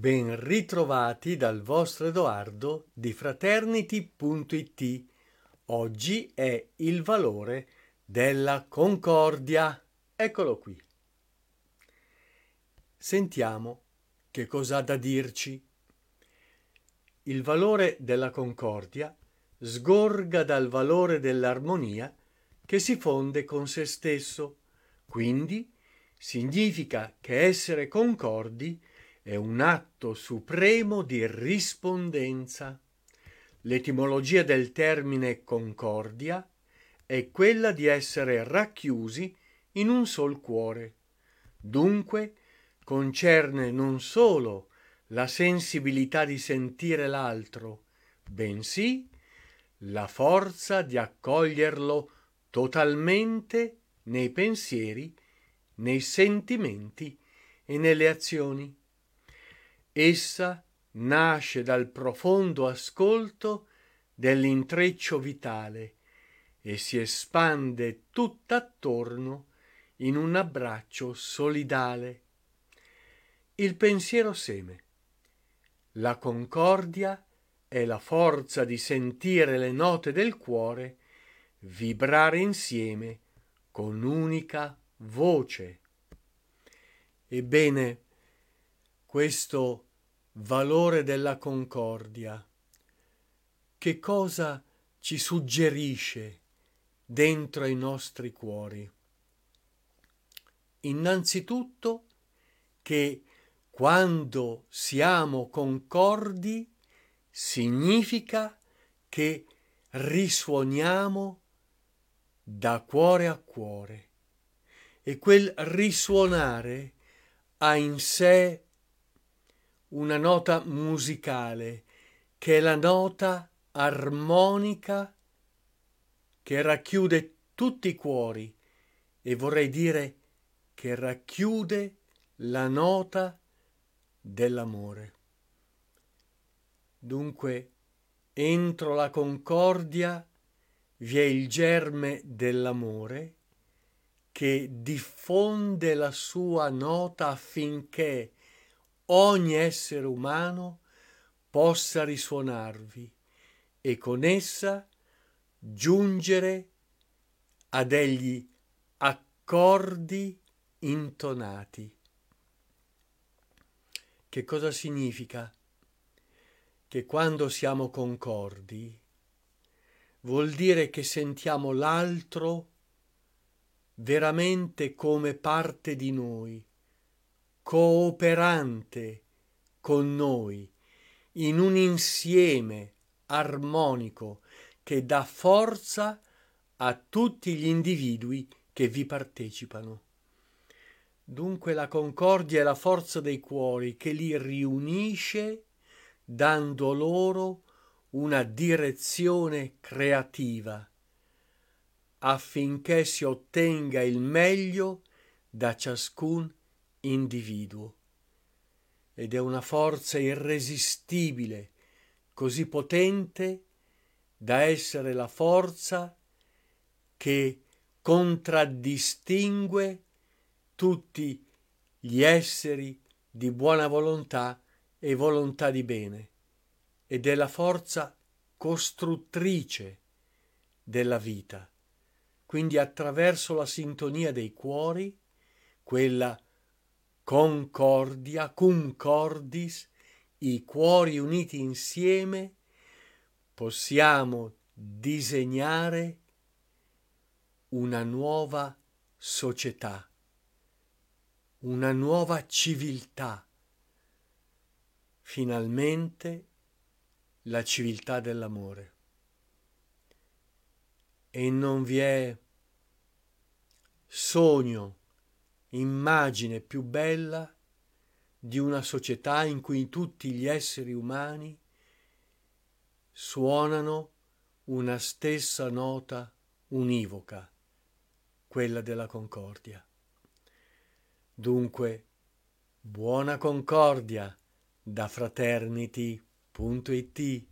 Ben ritrovati dal vostro Edoardo di fraternity.it. Oggi è il valore della concordia. Eccolo qui. Sentiamo che cosa ha da dirci. Il valore della concordia sgorga dal valore dell'armonia che si fonde con se stesso. Quindi significa che essere concordi è un atto supremo di rispondenza. L'etimologia del termine concordia è quella di essere racchiusi in un sol cuore. Dunque concerne non solo la sensibilità di sentire l'altro, bensì la forza di accoglierlo totalmente nei pensieri, nei sentimenti e nelle azioni. Essa nasce dal profondo ascolto dell'intreccio vitale e si espande tutt'attorno in un abbraccio solidale. Il pensiero seme. La concordia è la forza di sentire le note del cuore vibrare insieme con unica voce. Ebbene, questo valore della concordia, che cosa ci suggerisce dentro i nostri cuori? Innanzitutto che quando siamo concordi significa che risuoniamo da cuore a cuore e quel risuonare ha in sé una nota musicale che è la nota armonica che racchiude tutti i cuori e vorrei dire che racchiude la nota dell'amore. Dunque, entro la concordia vi è il germe dell'amore che diffonde la sua nota affinché ogni essere umano possa risuonarvi e con essa giungere a degli accordi intonati. Che cosa significa? Che quando siamo concordi vuol dire che sentiamo l'altro veramente come parte di noi cooperante con noi in un insieme armonico che dà forza a tutti gli individui che vi partecipano. Dunque la concordia è la forza dei cuori che li riunisce dando loro una direzione creativa affinché si ottenga il meglio da ciascun individuo ed è una forza irresistibile, così potente da essere la forza che contraddistingue tutti gli esseri di buona volontà e volontà di bene ed è la forza costruttrice della vita. Quindi attraverso la sintonia dei cuori, quella concordia, cum cordis, i cuori uniti insieme, possiamo disegnare una nuova società, una nuova civiltà, finalmente la civiltà dell'amore. E non vi è sogno immagine più bella di una società in cui tutti gli esseri umani suonano una stessa nota univoca, quella della concordia. Dunque, buona concordia da fraternity.it